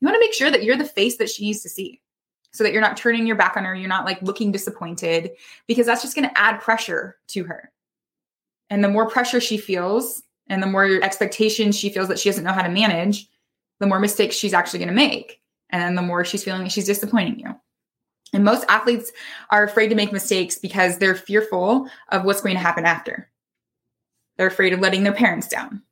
you want to make sure that you're the face that she needs to see so that you're not turning your back on her. You're not like looking disappointed because that's just going to add pressure to her. And the more pressure she feels and the more expectations she feels that she doesn't know how to manage, the more mistakes she's actually going to make. And then the more she's feeling like she's disappointing you. And most athletes are afraid to make mistakes because they're fearful of what's going to happen after. They're afraid of letting their parents down.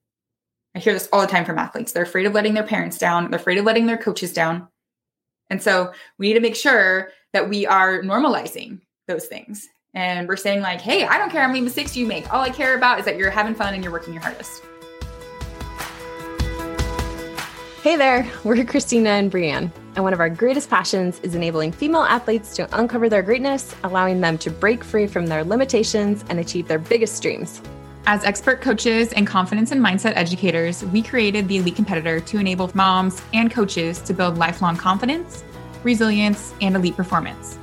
I hear this all the time from athletes. They're afraid of letting their parents down, they're afraid of letting their coaches down. And so we need to make sure that we are normalizing those things. And we're saying, like, hey, I don't care how many mistakes you make. All I care about is that you're having fun and you're working your hardest. Hey there, we're Christina and Brianne, and one of our greatest passions is enabling female athletes to uncover their greatness, allowing them to break free from their limitations and achieve their biggest dreams. As expert coaches and confidence and mindset educators, we created the Elite Competitor to enable moms and coaches to build lifelong confidence, resilience, and elite performance.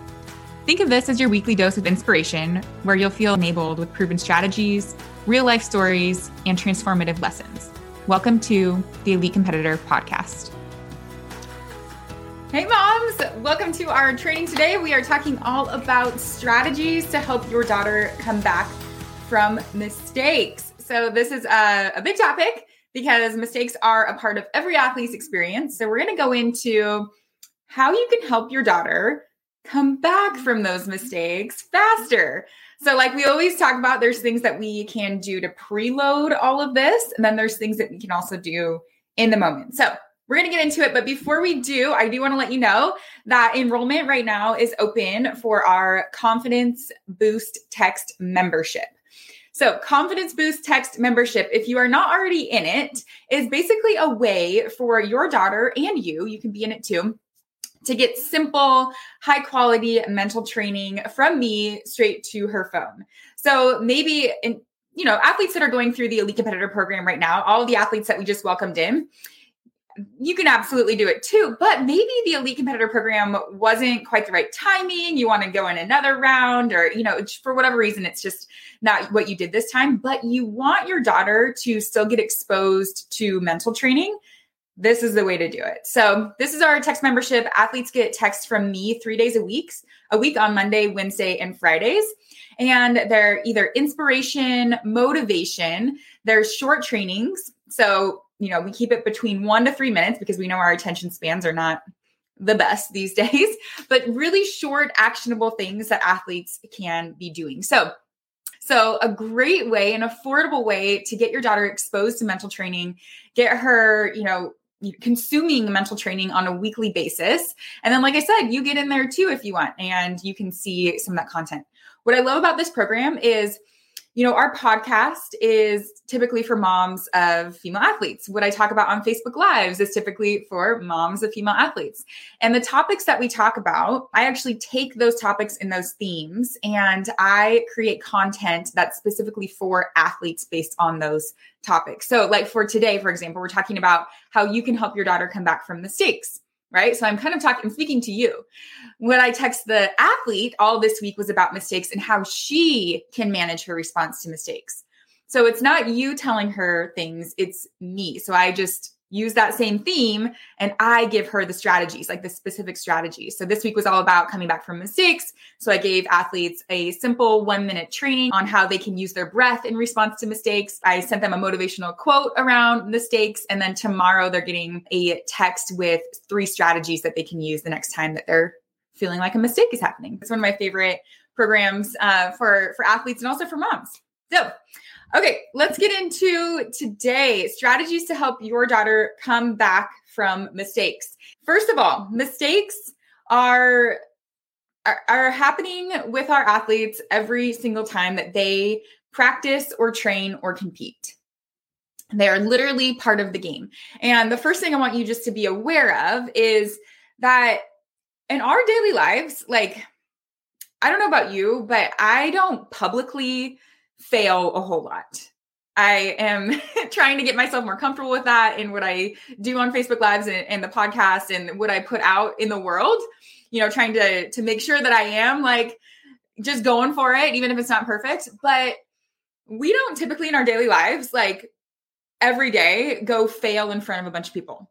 Think of this as your weekly dose of inspiration, where you'll feel enabled with proven strategies, real life stories, and transformative lessons. Welcome to the Elite Competitor podcast. Hey, moms! Welcome to our training today. We are talking all about strategies to help your daughter come back from mistakes. So, this is a, a big topic because mistakes are a part of every athlete's experience. So, we're going to go into how you can help your daughter come back from those mistakes faster. So, like we always talk about, there's things that we can do to preload all of this, and then there's things that we can also do in the moment. So, we're going to get into it. But before we do, I do want to let you know that enrollment right now is open for our Confidence Boost Text membership. So, Confidence Boost Text membership, if you are not already in it, is basically a way for your daughter and you, you can be in it too, to get simple, high quality mental training from me straight to her phone. So, maybe in you know, athletes that are going through the elite competitor program right now, all the athletes that we just welcomed in, you can absolutely do it too. But maybe the elite competitor program wasn't quite the right timing. You want to go in another round, or, you know, for whatever reason, it's just not what you did this time. But you want your daughter to still get exposed to mental training. This is the way to do it. So, this is our text membership. Athletes get text from me three days a week, a week on Monday, Wednesday, and Fridays. And they're either inspiration, motivation, there's short trainings. So, you know, we keep it between one to three minutes because we know our attention spans are not the best these days, but really short, actionable things that athletes can be doing. So, so a great way, an affordable way to get your daughter exposed to mental training, get her, you know, consuming mental training on a weekly basis. And then, like I said, you get in there too if you want, and you can see some of that content. What I love about this program is you know, our podcast is typically for moms of female athletes. What I talk about on Facebook Lives is typically for moms of female athletes. And the topics that we talk about, I actually take those topics and those themes and I create content that's specifically for athletes based on those topics. So, like for today, for example, we're talking about how you can help your daughter come back from mistakes right? So I'm kind of talking, I'm speaking to you. What I text the athlete all this week was about mistakes and how she can manage her response to mistakes. So it's not you telling her things, it's me. So I just use that same theme and I give her the strategies, like the specific strategies. So this week was all about coming back from mistakes. So I gave athletes a simple one minute training on how they can use their breath in response to mistakes. I sent them a motivational quote around mistakes. And then tomorrow they're getting a text with three strategies that they can use the next time that they're feeling like a mistake is happening. It's one of my favorite programs uh, for, for athletes and also for moms. So Okay, let's get into today strategies to help your daughter come back from mistakes. First of all, mistakes are, are happening with our athletes every single time that they practice or train or compete. They are literally part of the game. And the first thing I want you just to be aware of is that in our daily lives, like I don't know about you, but I don't publicly fail a whole lot. I am trying to get myself more comfortable with that in what I do on Facebook Lives and, and, the podcast and what I put out in the world. You know, trying to to make sure that I am like just going for it, even if it's not perfect. But we don't typically in our daily lives like every day go fail in front of a bunch of people.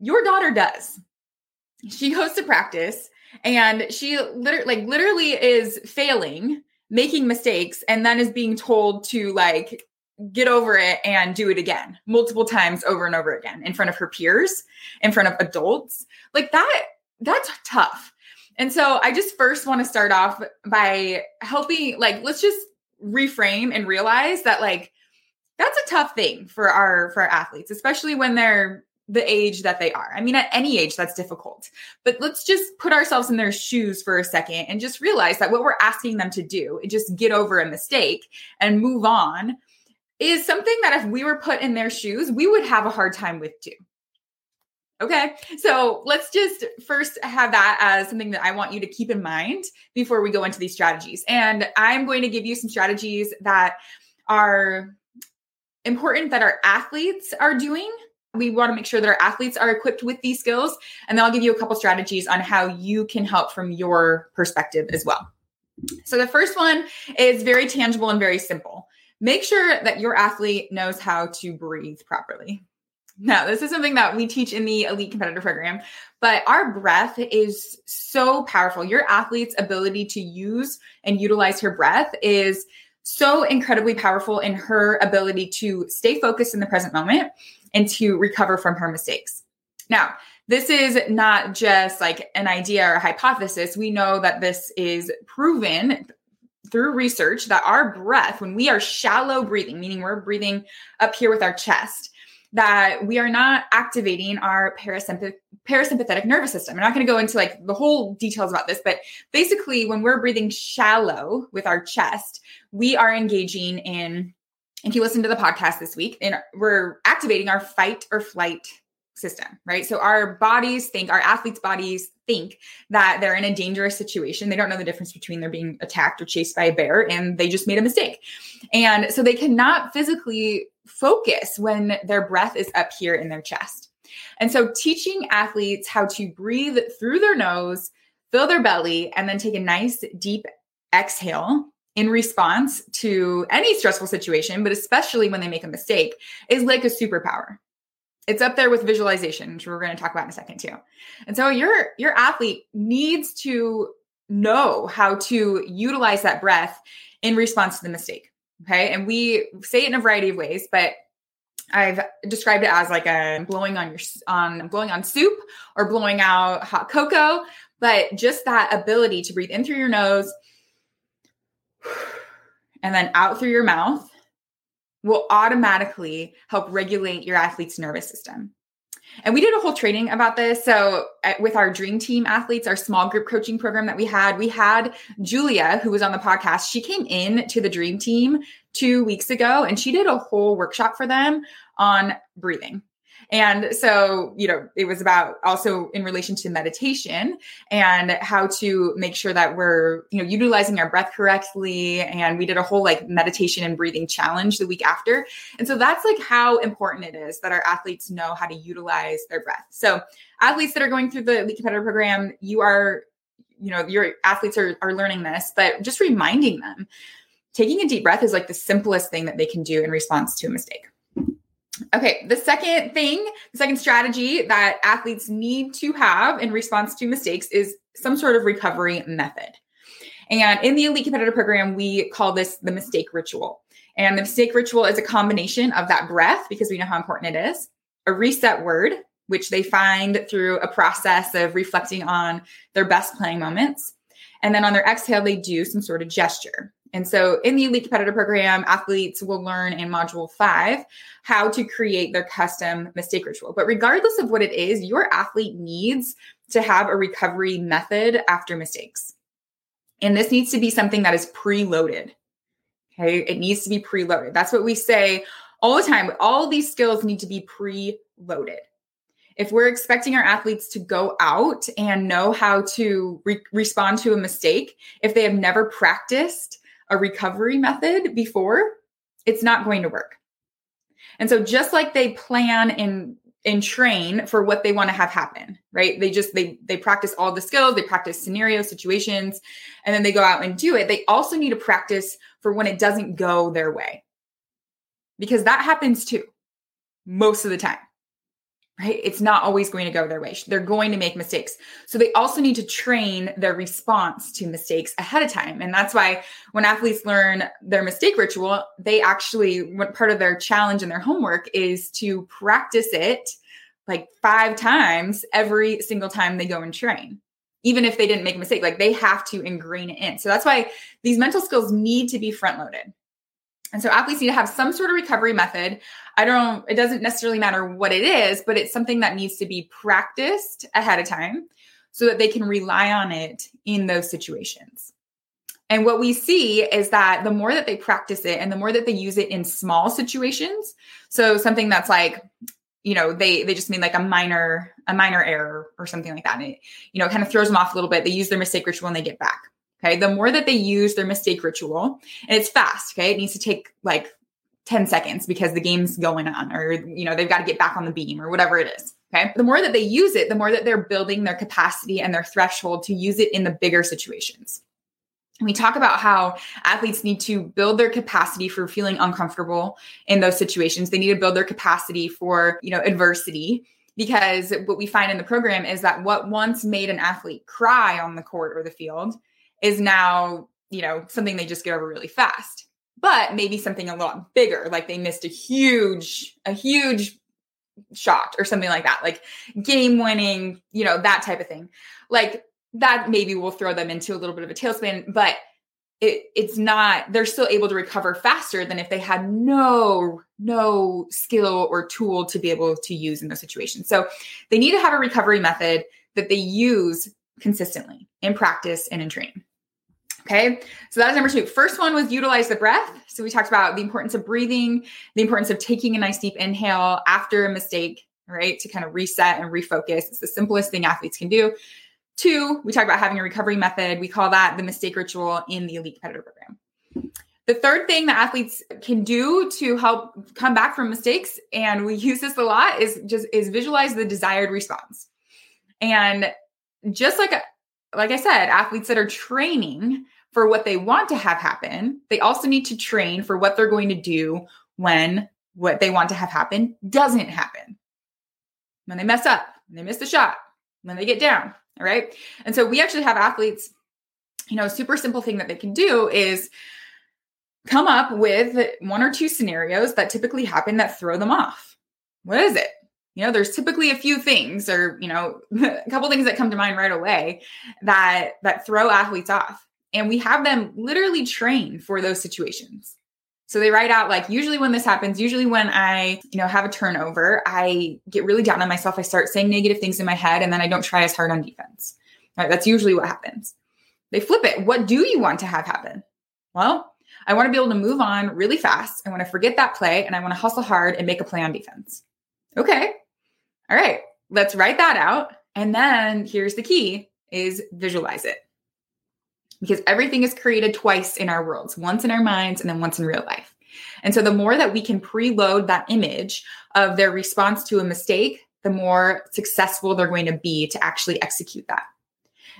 Your daughter does. She goes to practice and she literally like literally is failing making mistakes and then is being told to like get over it and do it again multiple times over and over again in front of her peers in front of adults. Like that that's tough. And so i just first want to start off by helping like let's just reframe and realize that like that's a tough thing for our for our athletes especially when they're the age that they are. I mean, at any age, that's difficult. But let's just put ourselves in their shoes for a second and just realize that what we're asking them to do, and just get over a mistake and move on, is something that if we were put in their shoes, we would have a hard time with too. Okay, so let's just first have that as something that I want you to keep in mind before we go into these strategies. And I'm going to give you some strategies that are important that our athletes are doing we want to make sure that our athletes are equipped with these skills. And then I'll give you a couple strategies on how you can help from your perspective as well. So the first one is very tangible and very simple. Make sure that your athlete knows how to breathe properly. Now, this is something that we teach in the elite competitor program, but our breath is so powerful. Your athlete's ability to use and utilize her breath is so incredibly powerful in her ability to stay focused in the present moment and to recover from her mistakes. Now, this is not just like an idea or a hypothesis. We know that this is proven through research that our breath, when we are shallow breathing, meaning we're breathing up here with our chest, that we are not activating our parasympath- parasympathetic nervous system. I'm not going to go into like the whole details about this, but basically, when we're breathing shallow with our chest, we are engaging in if you listen to the podcast this week, and we're activating our fight or flight system, right? So our bodies think, our athletes' bodies think that they're in a dangerous situation. They don't know the difference between they're being attacked or chased by a bear and they just made a mistake. And so they cannot physically focus when their breath is up here in their chest. And so teaching athletes how to breathe through their nose, fill their belly, and then take a nice deep exhale in response to any stressful situation, but especially when they make a mistake, is like a superpower. It's up there with visualization, which we're going to talk about in a second too. And so your your athlete needs to know how to utilize that breath in response to the mistake. Okay? And we say it in a variety of ways, but I've described it as like a blowing on your on blowing on soup or blowing out hot cocoa, but just that ability to breathe in through your nose and then out through your mouth will automatically help regulate your athlete's nervous system. And we did a whole training about this. So, uh, with our dream team athletes, our small group coaching program that we had, we had Julia, who was on the podcast. She came in to the dream team two weeks ago and she did a whole workshop for them on breathing. And so, you know, it was about also in relation to meditation and how to make sure that we're, you know, utilizing our breath correctly. And we did a whole like meditation and breathing challenge the week after. And so that's like how important it is that our athletes know how to utilize their breath. So, athletes that are going through the elite competitor program, you are, you know, your athletes are, are learning this, but just reminding them taking a deep breath is like the simplest thing that they can do in response to a mistake. Okay, the second thing, the second strategy that athletes need to have in response to mistakes is some sort of recovery method. And in the elite competitor program, we call this the mistake ritual. And the mistake ritual is a combination of that breath, because we know how important it is, a reset word, which they find through a process of reflecting on their best playing moments. And then on their exhale, they do some sort of gesture. And so in the elite competitor program, athletes will learn in module five how to create their custom mistake ritual. But regardless of what it is, your athlete needs to have a recovery method after mistakes. And this needs to be something that is preloaded. Okay. It needs to be preloaded. That's what we say all the time. All these skills need to be preloaded. If we're expecting our athletes to go out and know how to re- respond to a mistake, if they have never practiced a recovery method before, it's not going to work. And so just like they plan and and train for what they want to have happen, right? They just they they practice all the skills, they practice scenario situations, and then they go out and do it. They also need to practice for when it doesn't go their way. Because that happens too most of the time right? It's not always going to go their way. They're going to make mistakes. So they also need to train their response to mistakes ahead of time. And that's why when athletes learn their mistake ritual, they actually, part of their challenge and their homework is to practice it like five times every single time they go and train. Even if they didn't make a mistake, like they have to ingrain it in. So that's why these mental skills need to be front loaded. And so athletes need to have some sort of recovery method. I don't, it doesn't necessarily matter what it is, but it's something that needs to be practiced ahead of time so that they can rely on it in those situations. And what we see is that the more that they practice it and the more that they use it in small situations, so something that's like, you know, they they just mean like a minor a minor error or something like that. And it, you know, kind of throws them off a little bit. They use their mistake ritual and they get back. Okay. The more that they use their mistake ritual, and it's fast. Okay. It needs to take like 10 seconds because the game's going on, or, you know, they've got to get back on the beam or whatever it is. Okay. The more that they use it, the more that they're building their capacity and their threshold to use it in the bigger situations. we talk about how athletes need to build their capacity for feeling uncomfortable in those situations. They need to build their capacity for, you know, adversity because what we find in the program is that what once made an athlete cry on the court or the field is now, you know, something they just get over really fast. But maybe something a lot bigger, like they missed a huge, a huge shot or something like that, like game winning, you know, that type of thing. Like that maybe will throw them into a little bit of a tailspin, but it, it's not they're still able to recover faster than if they had no no skill or tool to be able to use in those situations so they need to have a recovery method that they use consistently in practice and in training Okay, so that is number two. First one was utilize the breath. So we talked about the importance of breathing, the importance of taking a nice deep inhale after a mistake, right? To kind of reset and refocus. It's the simplest thing athletes can do. Two, we talked about having a recovery method. We call that the mistake ritual in the elite competitor program. The third thing that athletes can do to help come back from mistakes, and we use this a lot, is just is visualize the desired response. And just like like I said, athletes that are training for what they want to have happen, they also need to train for what they're going to do when what they want to have happen doesn't happen. When they mess up, when they miss the shot, when they get down. All right. And so we actually have athletes, you know, a super simple thing that they can do is come up with one or two scenarios that typically happen that throw them off. What is it? You know there's typically a few things or you know a couple things that come to mind right away that that throw athletes off. And we have them literally train for those situations. So they write out like usually when this happens usually when i you know have a turnover i get really down on myself. I start saying negative things in my head and then i don't try as hard on defense. Right? That's usually what happens. They flip it. What do you want to have happen? Well i want to be able to move on really fast. I want to forget that play and i want to hustle hard and make a play on defense. Okay all right, let's write that out. And then here's the key is visualize it. Because everything is created twice in our worlds, once in our minds and then once in real life. And so the more that we can preload that image of their response to a mistake, the more successful they're going to be to actually execute that.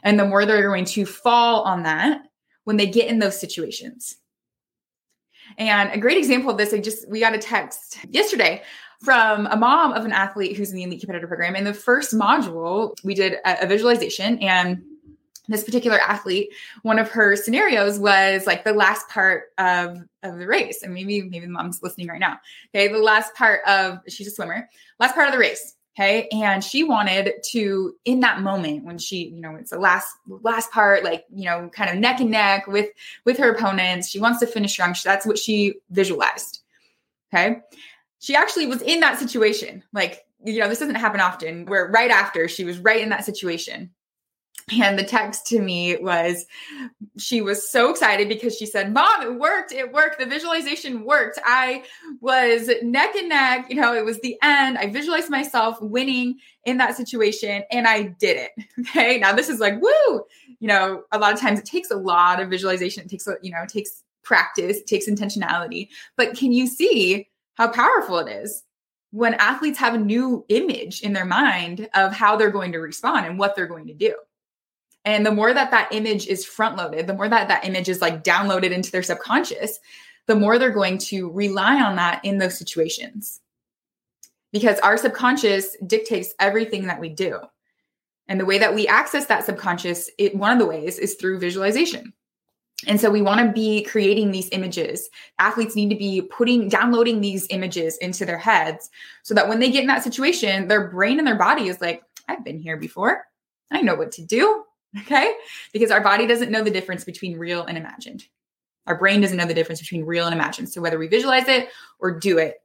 And the more they're going to fall on that when they get in those situations. And a great example of this, I just we got a text yesterday from a mom of an athlete who's in the elite competitor program. In the first module, we did a, a visualization and this particular athlete, one of her scenarios was like the last part of, of the race. And maybe, maybe the mom's listening right now. Okay. The last part of, she's a swimmer, last part of the race. Okay. And she wanted to, in that moment when she, you know, it's the last, last part, like, you know, kind of neck and neck with, with her opponents. She wants to finish strong. That's what she visualized. Okay. She actually was in that situation. Like, you know, this doesn't happen often where right after she was right in that situation and the text to me was she was so excited because she said, Mom, it worked. It worked. The visualization worked. I was neck and neck. You know, it was the end. I visualized myself winning in that situation and I did it. Okay. Now, this is like, woo. You know, a lot of times it takes a lot of visualization. It takes, you know, it takes practice, it takes intentionality. But can you see how powerful it is when athletes have a new image in their mind of how they're going to respond and what they're going to do? And the more that that image is front loaded, the more that that image is like downloaded into their subconscious, the more they're going to rely on that in those situations. Because our subconscious dictates everything that we do. And the way that we access that subconscious, it, one of the ways is through visualization. And so we want to be creating these images. Athletes need to be putting, downloading these images into their heads so that when they get in that situation, their brain and their body is like, I've been here before. I know what to do. Okay. Because our body doesn't know the difference between real and imagined. Our brain doesn't know the difference between real and imagined. So whether we visualize it or do it,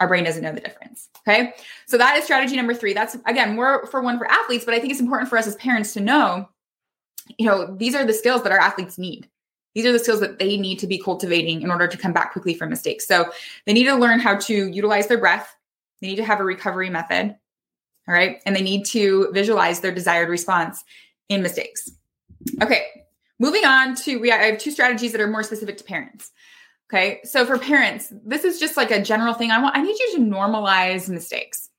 our brain doesn't know the difference. Okay. So that is strategy number three. That's again more for one for athletes, but I think it's important for us as parents to know, you know, these are the skills that our athletes need. These are the skills that they need to be cultivating in order to come back quickly from mistakes. So they need to learn how to utilize their breath. They need to have a recovery method. All right. And they need to visualize their desired response in mistakes. Okay, moving on to we I have two strategies that are more specific to parents. Okay, so for parents, this is just like a general thing. I want I need you to normalize mistakes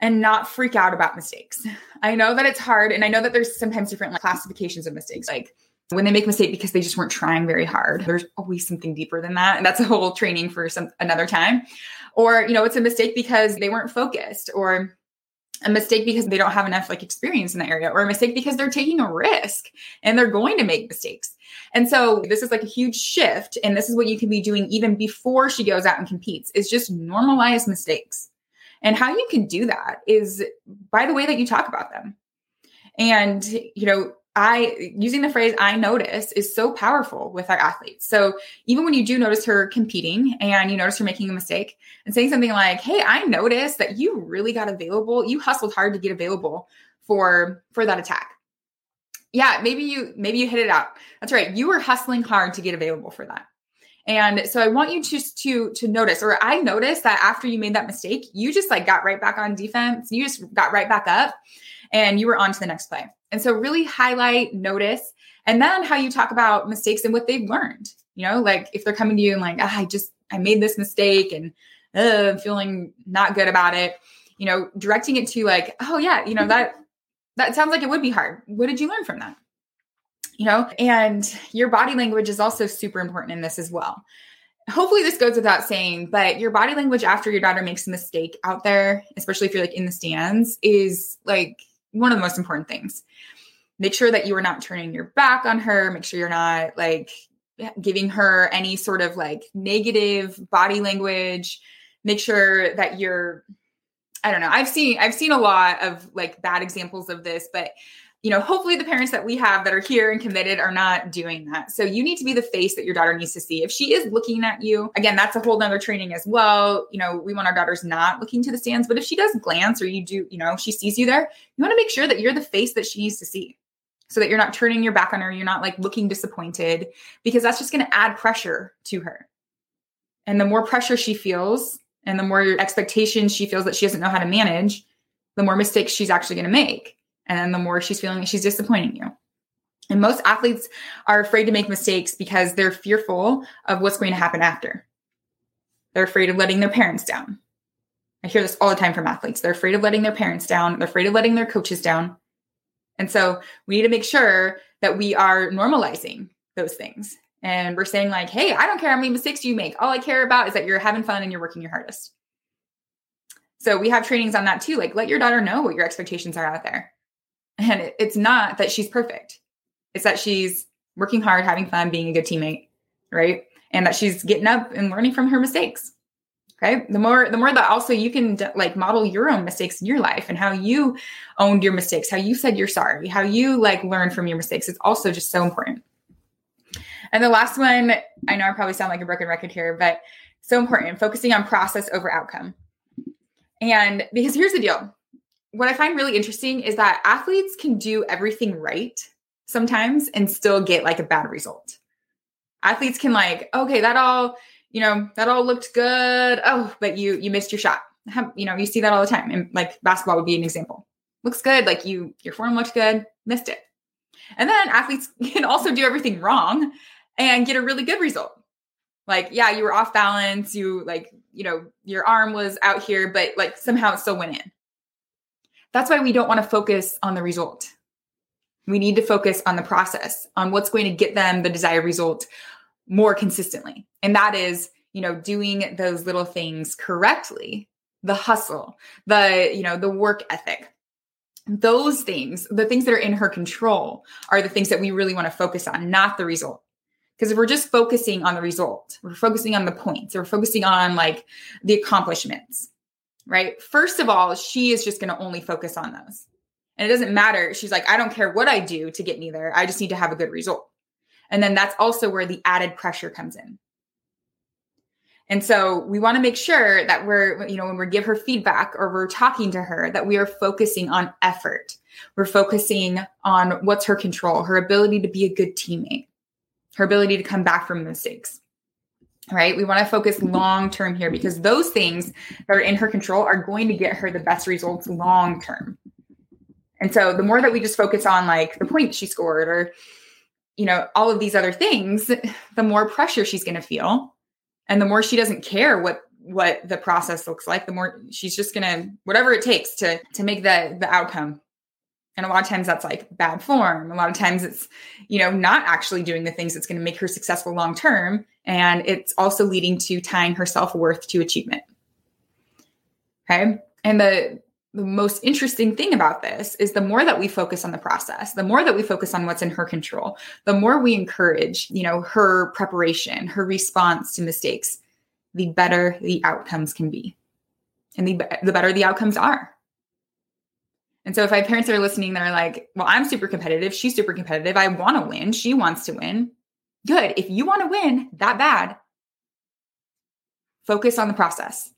and not freak out about mistakes. I know that it's hard, and I know that there's sometimes different like, classifications of mistakes. Like when they make a mistake because they just weren't trying very hard. There's always something deeper than that, and that's a whole training for some another time. Or you know, it's a mistake because they weren't focused, or a mistake because they don't have enough like experience in the area or a mistake because they're taking a risk and they're going to make mistakes. And so this is like a huge shift and this is what you can be doing even before she goes out and competes is just normalize mistakes. And how you can do that is by the way that you talk about them. And you know, I using the phrase I notice is so powerful with our athletes. So even when you do notice her competing and you notice her making a mistake and saying something like, "Hey, I noticed that you really got available. You hustled hard to get available for for that attack." Yeah, maybe you maybe you hit it out. That's right. You were hustling hard to get available for that. And so I want you just to to notice or I noticed that after you made that mistake, you just like got right back on defense. You just got right back up and you were on to the next play. And so really highlight, notice, and then how you talk about mistakes and what they've learned. You know, like if they're coming to you and like, ah, I just I made this mistake and uh, I'm feeling not good about it. You know, directing it to like, oh yeah, you know that that sounds like it would be hard. What did you learn from that? You know, and your body language is also super important in this as well. Hopefully, this goes without saying, but your body language after your daughter makes a mistake out there, especially if you're like in the stands, is like one of the most important things. Make sure that you are not turning your back on her. Make sure you're not like giving her any sort of like negative body language. Make sure that you're I don't know. I've seen I've seen a lot of like bad examples of this, but you know, hopefully the parents that we have that are here and committed are not doing that. So you need to be the face that your daughter needs to see. If she is looking at you, again, that's a whole nother training as well. You know, we want our daughters not looking to the stands, but if she does glance or you do, you know, she sees you there, you want to make sure that you're the face that she needs to see so that you're not turning your back on her. You're not like looking disappointed because that's just going to add pressure to her. And the more pressure she feels and the more expectations she feels that she doesn't know how to manage, the more mistakes she's actually going to make. And then the more she's feeling she's disappointing you. And most athletes are afraid to make mistakes because they're fearful of what's going to happen after. They're afraid of letting their parents down. I hear this all the time from athletes. They're afraid of letting their parents down. They're afraid of letting their coaches down. And so we need to make sure that we are normalizing those things. And we're saying, like, hey, I don't care how many mistakes you make. All I care about is that you're having fun and you're working your hardest. So we have trainings on that too. Like let your daughter know what your expectations are out there. And it's not that she's perfect. It's that she's working hard, having fun, being a good teammate, right? And that she's getting up and learning from her mistakes. Okay. The more, the more that also you can like model your own mistakes in your life and how you owned your mistakes, how you said you're sorry, how you like learn from your mistakes. It's also just so important. And the last one, I know I probably sound like a broken record here, but so important focusing on process over outcome. And because here's the deal what I find really interesting is that athletes can do everything right sometimes and still get like a bad result. Athletes can like, okay, that all, you know, that all looked good. Oh, but you you missed your shot. You know, you see that all the time. And like basketball would be an example. Looks good, like you your form looked good, missed it. And then athletes can also do everything wrong and get a really good result. Like, yeah, you were off balance, you like, you know, your arm was out here, but like somehow it still went in. That's why we don't want to focus on the result. We need to focus on the process, on what's going to get them the desired result more consistently. And that is, you know, doing those little things correctly, the hustle, the, you know, the work ethic. Those things, the things that are in her control, are the things that we really want to focus on, not the result. Because if we're just focusing on the result, we're focusing on the points, we're focusing on like the accomplishments, right? First of all, she is just going to only focus on those. And it doesn't matter. She's like, I don't care what I do to get me there. I just need to have a good result. And then that's also where the added pressure comes in. And so we want to make sure that we're, you know, when we give her feedback or we're talking to her, that we are focusing on effort. We're focusing on what's her control, her ability to be a good teammate, her ability to come back from mistakes right? We want to focus long term here because those things that are in her control are going to get her the best results long term. And so the more that we just focus on like the points she scored or you know all of these other things, the more pressure she's going to feel and the more she doesn't care what what the process looks like, the more she's just going to whatever it takes to to make the the outcome and a lot of times that's like bad form. A lot of times it's, you know, not actually doing the things that's going to make her successful long term. And it's also leading to tying her self worth to achievement. Okay. And the, the most interesting thing about this is the more that we focus on the process, the more that we focus on what's in her control, the more we encourage, you know, her preparation, her response to mistakes, the better the outcomes can be. And the, the better the outcomes are. And so if my parents are listening, they're like, well, I'm super competitive. She's super competitive. I want to win. She wants to win. Good. If you want to win that bad, focus on the process.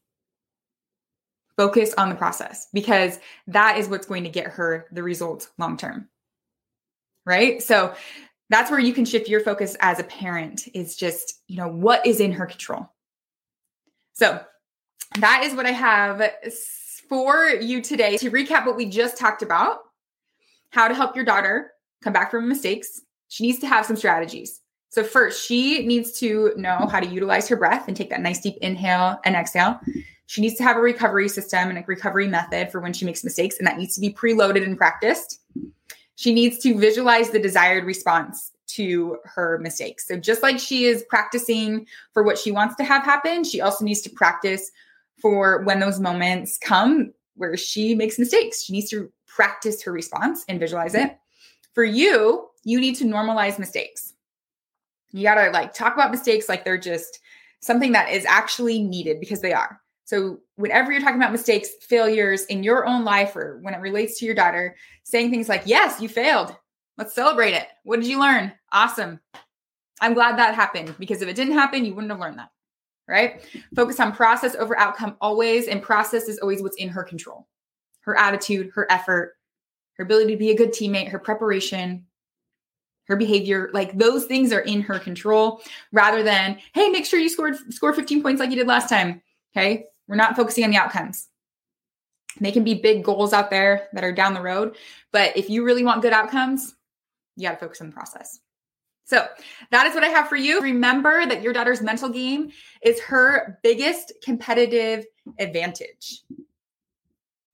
Focus on the process because that is what's going to get her the results long term. Right. So that's where you can shift your focus as a parent is just, you know, what is in her control. So that is what I have for you today to recap what we just talked about how to help your daughter come back from mistakes. She needs to have some strategies. So, first, she needs to know how to utilize her breath and take that nice deep inhale and exhale. She needs to have a recovery system and a recovery method for when she makes mistakes, and that needs to be preloaded and practiced. She needs to visualize the desired response to her mistakes. So, just like she is practicing for what she wants to have happen, she also needs to practice for when those moments come where she makes mistakes. She needs to practice her response and visualize it. For you, you need to normalize mistakes. You got to like talk about mistakes like they're just something that is actually needed because they are. So, whenever you're talking about mistakes, failures in your own life or when it relates to your daughter, saying things like, Yes, you failed. Let's celebrate it. What did you learn? Awesome. I'm glad that happened because if it didn't happen, you wouldn't have learned that right? Focus on process over outcome always. And process is always what's in her control her attitude, her effort, her ability to be a good teammate, her preparation, her behavior. Like those things are in her control rather than, hey, make sure you scored score 15 points like you did last time. Okay. We're not focusing on the outcomes. They can be big goals out there that are down the road. But if you really want good outcomes, you got to focus on the process. So that is what I have for you. Remember that your daughter's mental game is her biggest competitive advantage.